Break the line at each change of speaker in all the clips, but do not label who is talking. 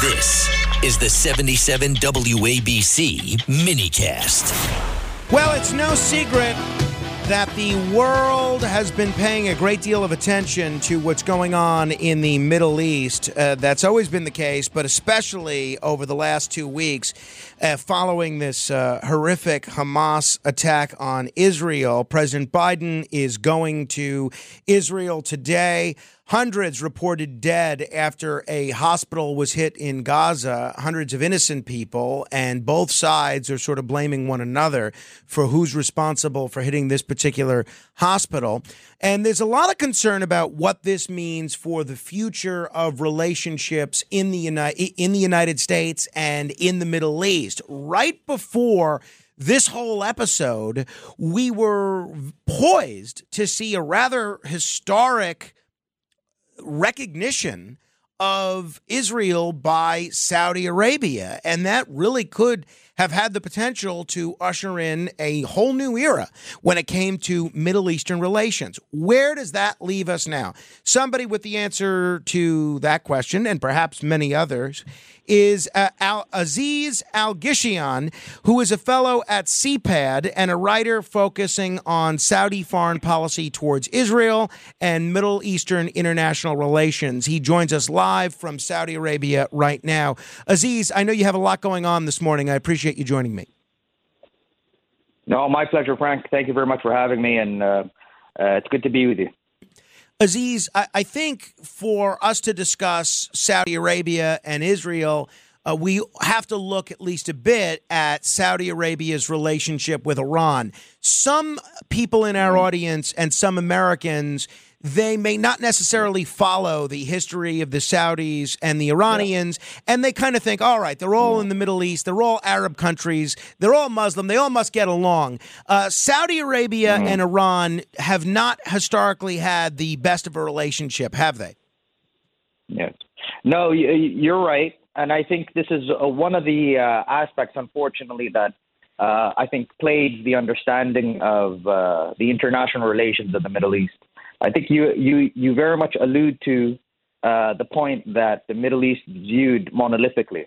This is the 77 WABC minicast.
Well, it's no secret that the world has been paying a great deal of attention to what's going on in the Middle East. Uh, that's always been the case, but especially over the last two weeks, uh, following this uh, horrific Hamas attack on Israel. President Biden is going to Israel today. Hundreds reported dead after a hospital was hit in Gaza, hundreds of innocent people, and both sides are sort of blaming one another for who's responsible for hitting this particular hospital. And there's a lot of concern about what this means for the future of relationships in the United in the United States and in the Middle East. Right before this whole episode, we were poised to see a rather historic recognition of Israel by Saudi Arabia. And that really could have had the potential to usher in a whole new era when it came to Middle Eastern relations. Where does that leave us now? Somebody with the answer to that question, and perhaps many others, is uh, Al- Aziz Alghashian, who is a fellow at SEPAD and a writer focusing on Saudi foreign policy towards Israel and Middle Eastern international relations. He joins us live from Saudi Arabia right now. Aziz, I know you have a lot going on this morning. I appreciate you joining me.
No, my pleasure, Frank. Thank you very much for having me, and uh, uh, it's good to be with you.
Aziz, I, I think for us to discuss Saudi Arabia and Israel, uh, we have to look at least a bit at Saudi Arabia's relationship with Iran. Some people in our audience and some Americans they may not necessarily follow the history of the Saudis and the Iranians, and they kind of think, all right, they're all in the Middle East, they're all Arab countries, they're all Muslim, they all must get along. Uh, Saudi Arabia and Iran have not historically had the best of a relationship, have they?
Yes. No, you're right, and I think this is uh, one of the uh, aspects, unfortunately, that uh, I think plagues the understanding of uh, the international relations of the Middle East. I think you you you very much allude to uh, the point that the Middle East is viewed monolithically.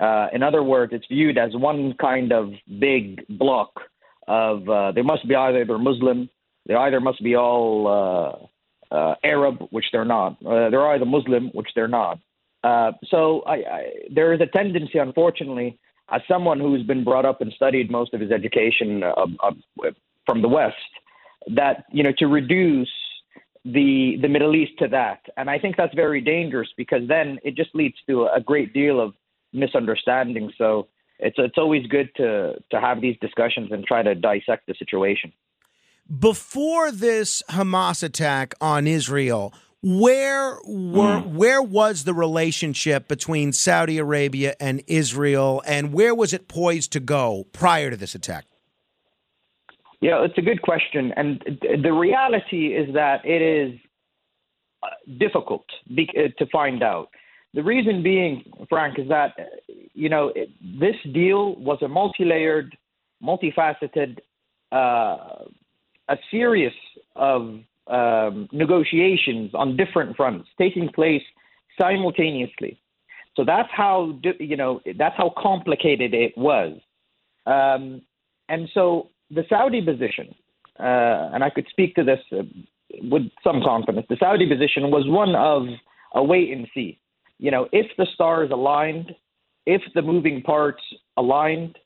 Uh, in other words, it's viewed as one kind of big block of uh, they must be either they're Muslim, they either must be all uh, uh, Arab, which they're not. Uh, they're either Muslim, which they're not. So I, I, there is a tendency, unfortunately, as someone who's been brought up and studied most of his education from the West, that you know to reduce the the Middle East to that, and I think that's very dangerous because then it just leads to a great deal of misunderstanding. So it's it's always good to to have these discussions and try to dissect the situation.
Before this Hamas attack on Israel, where were mm. where was the relationship between Saudi Arabia and Israel, and where was it poised to go prior to this attack?
Yeah, it's a good question, and the reality is that it is uh, difficult uh, to find out. The reason being, Frank, is that you know this deal was a multi-layered, multifaceted, uh, a series of um, negotiations on different fronts taking place simultaneously. So that's how you know that's how complicated it was, um, and so the Saudi position, uh, and I could speak to this uh, with some confidence. The Saudi position was one of a wait and see. You know, if the stars aligned, if the moving parts aligned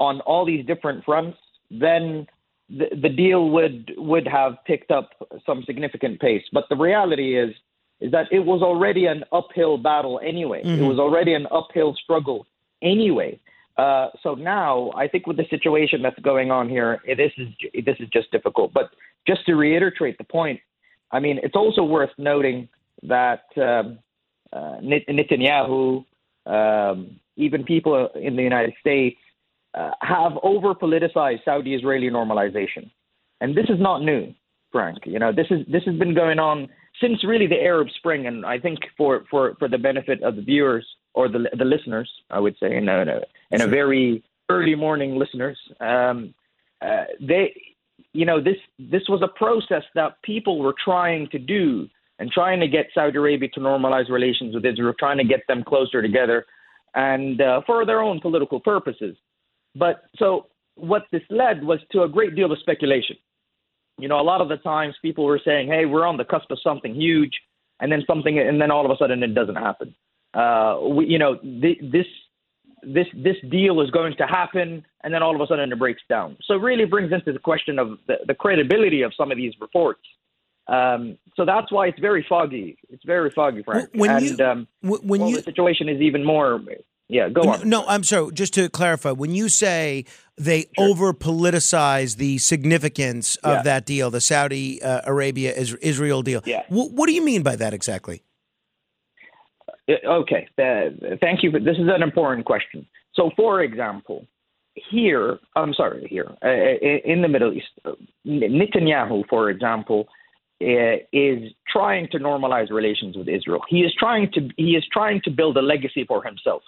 on all these different fronts, then the, the deal would would have picked up some significant pace. But the reality is is that it was already an uphill battle anyway. It was already an uphill struggle anyway. Uh, so now I think with the situation that's going on here, this is this is just difficult. But just to reiterate the point, I mean, it's also worth noting that um, uh, Netanyahu, um, even people in the United States, uh, have over politicized Saudi Israeli normalization. And this is not new, Frank. You know, this is this has been going on since really the Arab Spring, and I think for, for, for the benefit of the viewers or the the listeners, I would say, no, a, in a, a very early morning listeners, um, uh, they, you know, this this was a process that people were trying to do and trying to get Saudi Arabia to normalize relations with Israel, trying to get them closer together, and uh, for their own political purposes. But so what this led was to a great deal of speculation. You know, a lot of the times people were saying, "Hey, we're on the cusp of something huge," and then something, and then all of a sudden it doesn't happen. Uh, we, you know, th- this this this deal is going to happen, and then all of a sudden it breaks down. So it really brings into the question of the, the credibility of some of these reports. Um, so that's why it's very foggy. It's very foggy, Frank.
When
and
you,
um,
when
well,
you,
the situation is even more. Yeah, go on.
No, I'm sorry. Just to clarify, when you say they sure. over politicize the significance of
yeah.
that deal, the Saudi uh, Arabia Israel deal,
yeah.
W- what do you mean by that exactly?
Uh, okay, uh, thank you. This is an important question. So, for example, here, I'm sorry, here uh, in the Middle East, Netanyahu, for example, uh, is trying to normalize relations with Israel. He is trying to he is trying to build a legacy for himself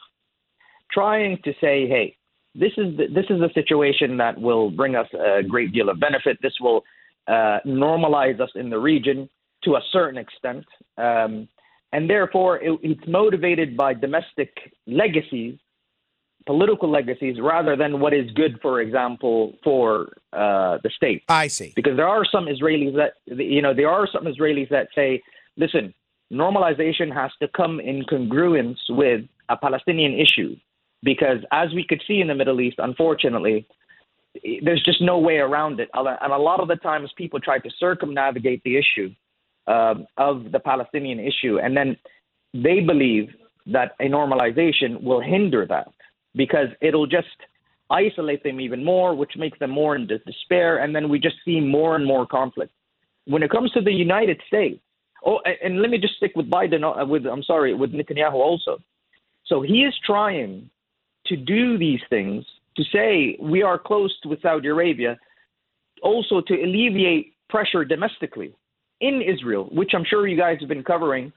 trying to say, hey, this is the, this is a situation that will bring us a great deal of benefit. This will uh, normalize us in the region to a certain extent, um, and therefore it, it's motivated by domestic legacies, political legacies, rather than what is good, for example, for uh, the state.
I see.
Because there are some Israelis that you know there are some Israelis that say, listen, normalization has to come in congruence with a Palestinian issue because as we could see in the Middle East, unfortunately, there's just no way around it. And a lot of the times people try to circumnavigate the issue um, of the Palestinian issue. And then they believe that a normalization will hinder that because it'll just isolate them even more, which makes them more in despair. And then we just see more and more conflict. When it comes to the United States, oh, and let me just stick with Biden, uh, with, I'm sorry, with Netanyahu also. So he is trying to do these things, to say we are close with Saudi Arabia, also to alleviate pressure domestically in Israel, which I'm sure you guys have been covering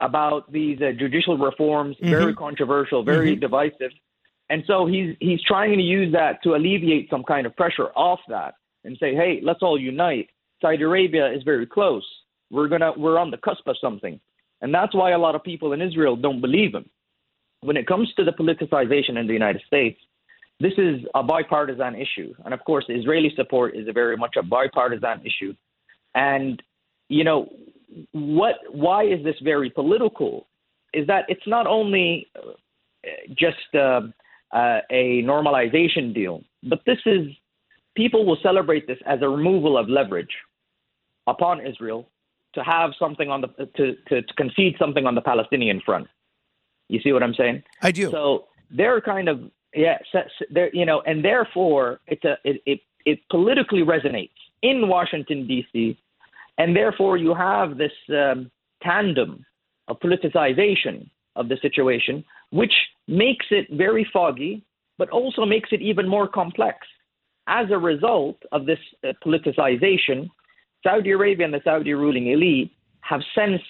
about these uh, judicial reforms, mm-hmm. very controversial, very mm-hmm. divisive. And so he's he's trying to use that to alleviate some kind of pressure off that and say, hey, let's all unite. Saudi Arabia is very close. We're gonna we're on the cusp of something. And that's why a lot of people in Israel don't believe him when it comes to the politicization in the United States, this is a bipartisan issue. And of course, Israeli support is a very much a bipartisan issue. And, you know, what, why is this very political? Is that it's not only uh, just uh, uh, a normalization deal, but this is, people will celebrate this as a removal of leverage upon Israel to have something on the, to, to, to concede something on the Palestinian front. You see what I'm saying?
I do.
So they're kind of yeah, they're you know, and therefore it's a it it, it politically resonates in Washington D.C. and therefore you have this um, tandem of politicization of the situation, which makes it very foggy, but also makes it even more complex. As a result of this uh, politicization, Saudi Arabia and the Saudi ruling elite have sensed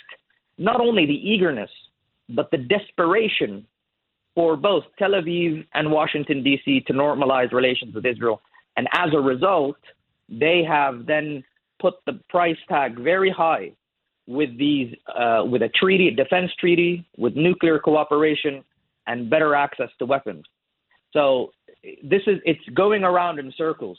not only the eagerness but the desperation for both Tel Aviv and Washington, D.C. to normalize relations with Israel. And as a result, they have then put the price tag very high with these, uh, with a treaty, a defense treaty, with nuclear cooperation, and better access to weapons. So this is it's going around in circles,